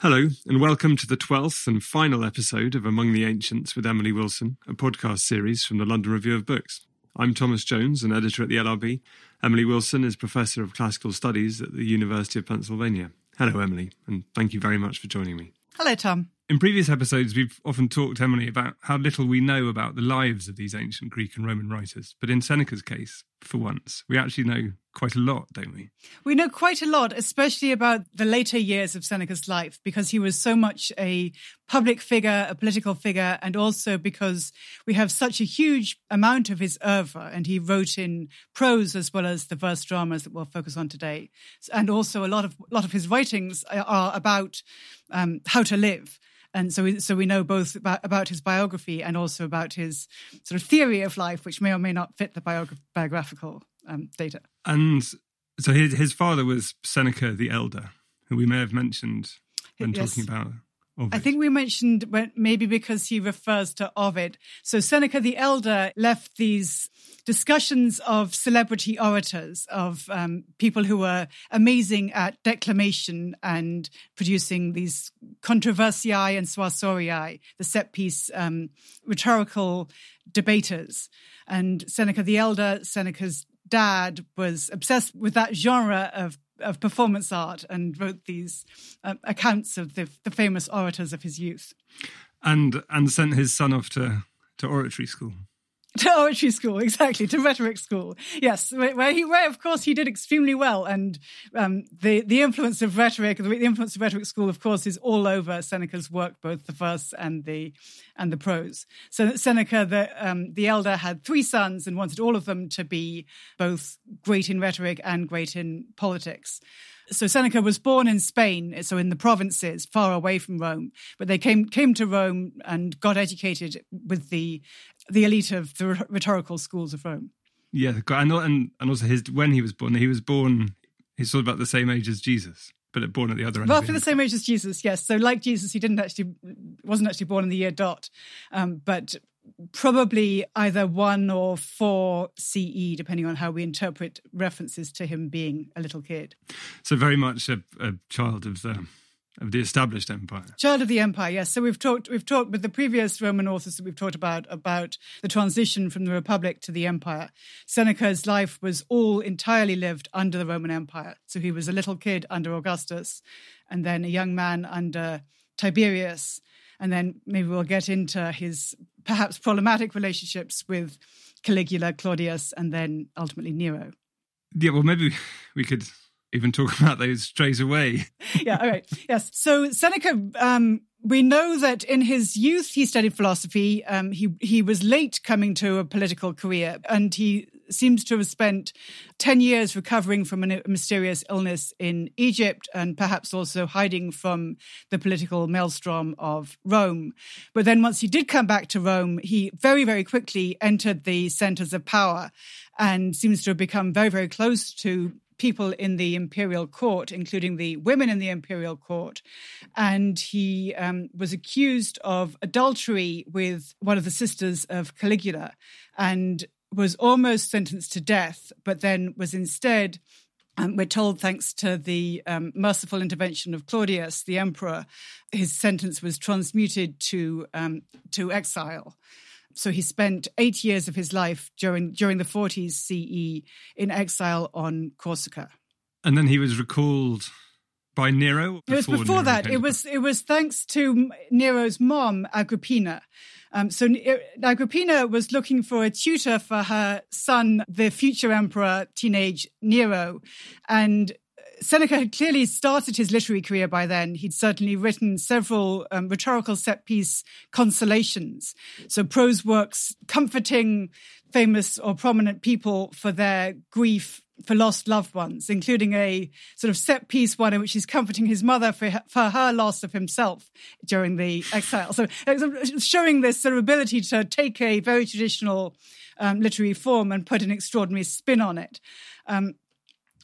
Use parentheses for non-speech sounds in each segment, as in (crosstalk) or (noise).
Hello, and welcome to the 12th and final episode of Among the Ancients with Emily Wilson, a podcast series from the London Review of Books. I'm Thomas Jones, an editor at the LRB. Emily Wilson is Professor of Classical Studies at the University of Pennsylvania. Hello, Emily, and thank you very much for joining me. Hello, Tom. In previous episodes, we've often talked, Emily, about how little we know about the lives of these ancient Greek and Roman writers. But in Seneca's case, for once, we actually know quite a lot, don't we? We know quite a lot, especially about the later years of Seneca's life, because he was so much a public figure, a political figure, and also because we have such a huge amount of his oeuvre, and he wrote in prose as well as the verse dramas that we'll focus on today. And also a lot of lot of his writings are about um, how to live and so we, so we know both about, about his biography and also about his sort of theory of life, which may or may not fit the biogra- biographical um, data. And so his, his father was Seneca the Elder, who we may have mentioned when yes. talking about Ovid. I think we mentioned maybe because he refers to Ovid. So Seneca the Elder left these discussions of celebrity orators, of um, people who were amazing at declamation and producing these controversiae and suasoriae, the set piece um, rhetorical debaters. And Seneca the Elder, Seneca's dad, was obsessed with that genre of of performance art and wrote these uh, accounts of the, the famous orators of his youth. And and sent his son off to, to oratory school. (laughs) To oratory school, exactly, to rhetoric school. Yes, where he, where of course he did extremely well, and um, the the influence of rhetoric, the influence of rhetoric school, of course, is all over Seneca's work, both the verse and the and the prose. So Seneca, the um, the elder, had three sons and wanted all of them to be both great in rhetoric and great in politics. So Seneca was born in Spain, so in the provinces, far away from Rome. But they came came to Rome and got educated with the the elite of the rhetorical schools of Rome. Yeah, and and also his when he was born, he was born. He's sort of about the same age as Jesus, but born at the other end. Roughly the same age as Jesus, yes. So like Jesus, he didn't actually wasn't actually born in the year dot, um, but probably either one or four CE, depending on how we interpret references to him being a little kid. So very much a, a child of the of the established empire. Child of the empire, yes. So we've talked we've talked with the previous Roman authors that we've talked about about the transition from the republic to the empire. Seneca's life was all entirely lived under the Roman Empire. So he was a little kid under Augustus and then a young man under Tiberius and then maybe we'll get into his perhaps problematic relationships with Caligula, Claudius, and then ultimately Nero. Yeah, well, maybe we could even talk (laughs) about those straight away. (laughs) yeah, all right. Yes. So Seneca, um, we know that in his youth he studied philosophy. Um, he he was late coming to a political career, and he seems to have spent 10 years recovering from a mysterious illness in Egypt and perhaps also hiding from the political maelstrom of Rome. But then once he did come back to Rome, he very, very quickly entered the centers of power and seems to have become very, very close to people in the imperial court, including the women in the imperial court. And he um, was accused of adultery with one of the sisters of Caligula. And was almost sentenced to death, but then was instead um, we're told, thanks to the um, merciful intervention of Claudius, the emperor, his sentence was transmuted to um, to exile. So he spent eight years of his life during during the 40s CE in exile on Corsica. And then he was recalled by Nero. It was before Nero that. It was it was thanks to Nero's mom, Agrippina. Um, so Agrippina was looking for a tutor for her son, the future emperor, teenage Nero, and Seneca had clearly started his literary career by then. He'd certainly written several um, rhetorical set piece consolations. So prose works comforting famous or prominent people for their grief for lost loved ones, including a sort of set piece one in which he's comforting his mother for her, for her loss of himself during the exile. So showing this sort of ability to take a very traditional um, literary form and put an extraordinary spin on it. Um,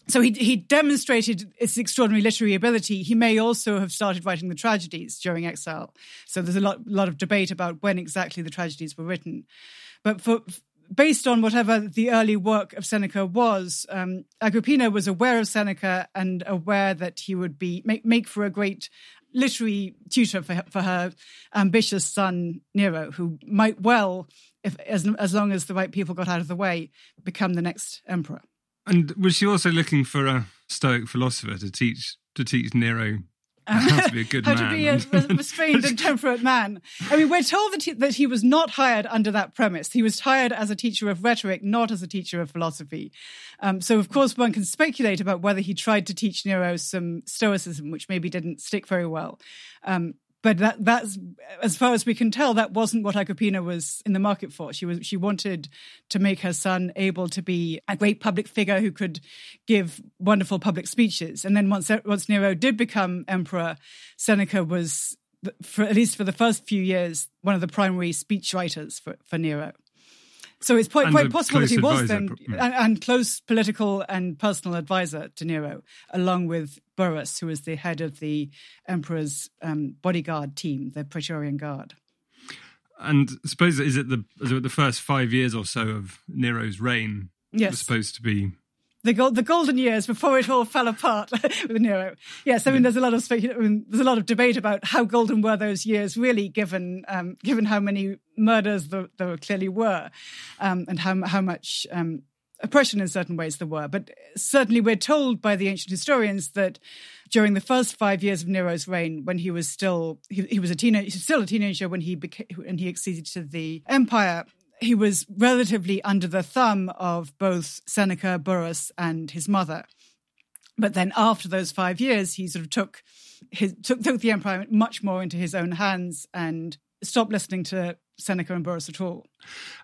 so he, he demonstrated his extraordinary literary ability. He may also have started writing the tragedies during exile. So there's a lot, lot of debate about when exactly the tragedies were written. But for, based on whatever the early work of Seneca was, um, Agrippina was aware of Seneca and aware that he would be make, make for a great literary tutor for, for her ambitious son Nero, who might well, if as, as long as the right people got out of the way, become the next emperor. And was she also looking for a Stoic philosopher to teach to teach Nero how to be a good (laughs) how man? to be a restrained and temperate man. I mean, we're told that he, that he was not hired under that premise. He was hired as a teacher of rhetoric, not as a teacher of philosophy. Um, so, of course, one can speculate about whether he tried to teach Nero some Stoicism, which maybe didn't stick very well. Um, but that that's as far as we can tell that wasn't what agrippina was in the market for. She was she wanted to make her son able to be a great public figure who could give wonderful public speeches. And then once once nero did become emperor seneca was for at least for the first few years one of the primary speechwriters for, for nero so it's quite, quite possible that he was then and, and, close political and personal advisor to Nero, along with Burrus, who was the head of the emperor's um, bodyguard team, the Praetorian Guard. And suppose is it the is it the first five years or so of Nero's reign yes. was supposed to be the gold, the golden years before it all fell apart with Nero. Yes, I mean there's a lot of specu- I mean, there's a lot of debate about how golden were those years really, given um, given how many murders there, there clearly were, um, and how how much um, oppression in certain ways there were. But certainly we're told by the ancient historians that during the first five years of Nero's reign, when he was still he, he was a teenager, still a teenager when he became when he acceded to the empire, he was relatively under the thumb of both Seneca, Burrus, and his mother. But then after those five years, he sort of took his took, took the empire much more into his own hands and stopped listening to Seneca and Burrus at all.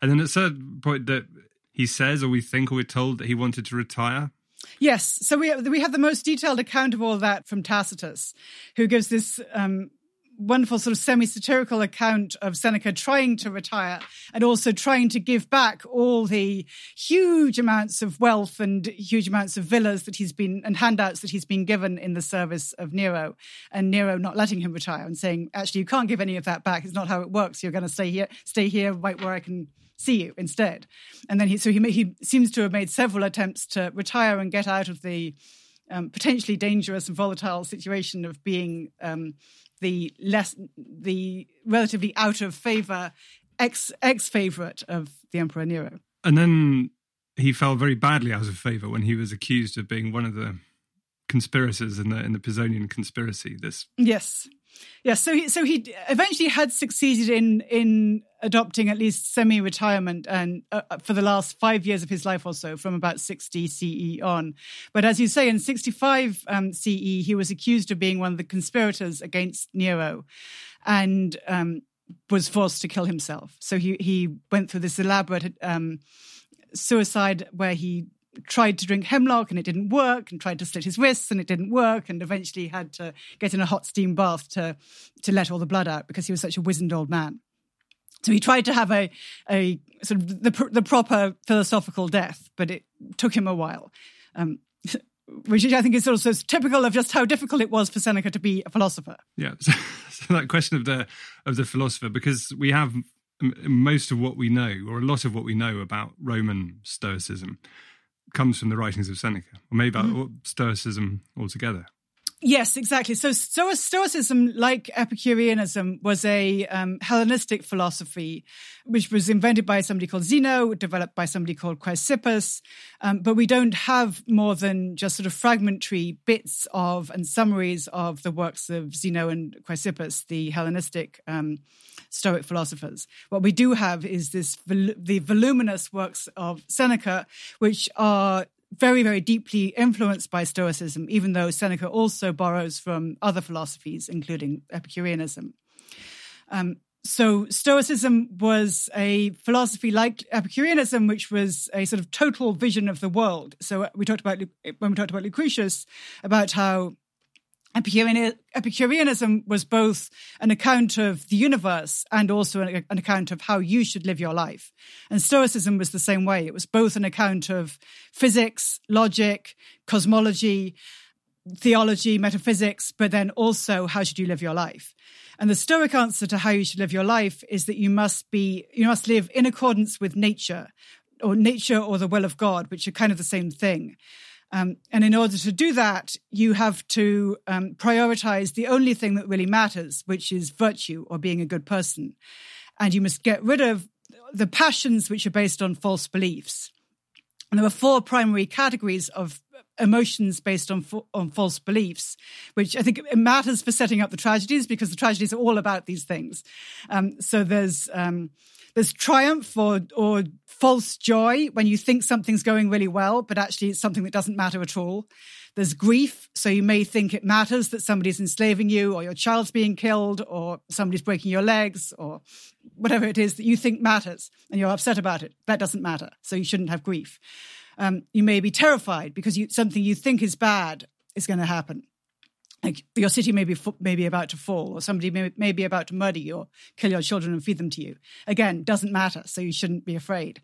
And then at a certain point that he says, or we think, or we're told that he wanted to retire. Yes, so we we have the most detailed account of all that from Tacitus, who gives this um, wonderful sort of semi-satirical account of Seneca trying to retire and also trying to give back all the huge amounts of wealth and huge amounts of villas that he's been and handouts that he's been given in the service of Nero and Nero not letting him retire and saying actually you can't give any of that back. It's not how it works. You're going to stay here stay here right where I can see you instead. And then he so he he seems to have made several attempts to retire and get out of the um, potentially dangerous and volatile situation of being um, the less the relatively out of favor ex ex favorite of the Emperor Nero. And then he fell very badly out of favor when he was accused of being one of the conspirators in the in the Pisonian conspiracy. This yes, Yes, so he, so he eventually had succeeded in in adopting at least semi-retirement and uh, uh for the last five years of his life or so, from about 60 CE on. But as you say, in 65 um, CE, he was accused of being one of the conspirators against Nero, and um, was forced to kill himself. So he he went through this elaborate um, suicide where he tried to drink hemlock and it didn't work and tried to slit his wrists and it didn't work and eventually had to get in a hot steam bath to to let all the blood out because he was such a wizened old man. So he tried to have a a sort of the the proper philosophical death but it took him a while um, (laughs) which I think is also typical of just how difficult it was for Seneca to be a philosopher. Yeah, so, (laughs) so that question of the of the philosopher, because we have most of what we know, or a lot of what we know about Roman Stoicism, comes from the writings of Seneca, or maybe mm-hmm. Stoicism altogether. Yes, exactly. So Stoicism, like Epicureanism, was a um, Hellenistic philosophy, which was invented by somebody called Zeno, developed by somebody called Chrysippus. Um, but we don't have more than just sort of fragmentary bits of and summaries of the works of Zeno and Chrysippus, the Hellenistic um, Stoic philosophers. What we do have is this the voluminous works of Seneca, which are very, very deeply influenced by Stoicism, even though Seneca also borrows from other philosophies, including Epicureanism. Um, so Stoicism was a philosophy like Epicureanism, which was a sort of total vision of the world. So we talked about when we talked about Lucretius about how Epicureanism was both an account of the universe and also an, account of how you should live your life. And Stoicism was the same way. It was both an account of physics, logic, cosmology, theology, metaphysics, but then also how should you live your life? And the Stoic answer to how you should live your life is that you must be, you must live in accordance with nature or nature or the will of God, which are kind of the same thing. Um, and in order to do that, you have to um, prioritize the only thing that really matters, which is virtue or being a good person. And you must get rid of the passions which are based on false beliefs. And there are four primary categories of emotions based on on false beliefs, which I think it matters for setting up the tragedies because the tragedies are all about these things. Um, so there's um, there's triumph or or false joy when you think something's going really well, but actually it's something that doesn't matter at all. There's grief, so you may think it matters that somebody's enslaving you, or your child's being killed, or somebody's breaking your legs, or whatever it is that you think matters, and you're upset about it. That doesn't matter, so you shouldn't have grief. Um, you may be terrified because you, something you think is bad is going to happen. Like your city may be, may be about to fall, or somebody may, may be about to murder you or kill your children and feed them to you. Again, doesn't matter, so you shouldn't be afraid.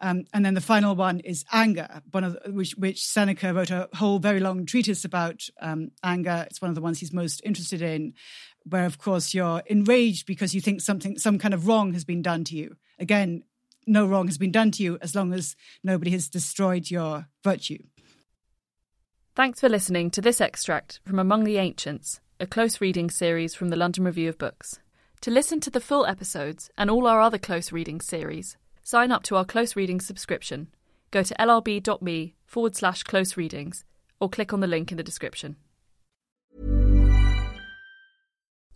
Um, and then the final one is anger, one of the, which, which Seneca wrote a whole very long treatise about um, anger. It's one of the ones he's most interested in, where of course you're enraged because you think something, some kind of wrong has been done to you. Again, no wrong has been done to you as long as nobody has destroyed your virtue. Thanks for listening to this extract from Among the Ancients, a close reading series from the London Review of Books. To listen to the full episodes and all our other close reading series, sign up to our close reading subscription. Go to lrb.me forward slash close readings or click on the link in the description.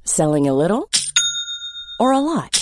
Selling a little or a lot?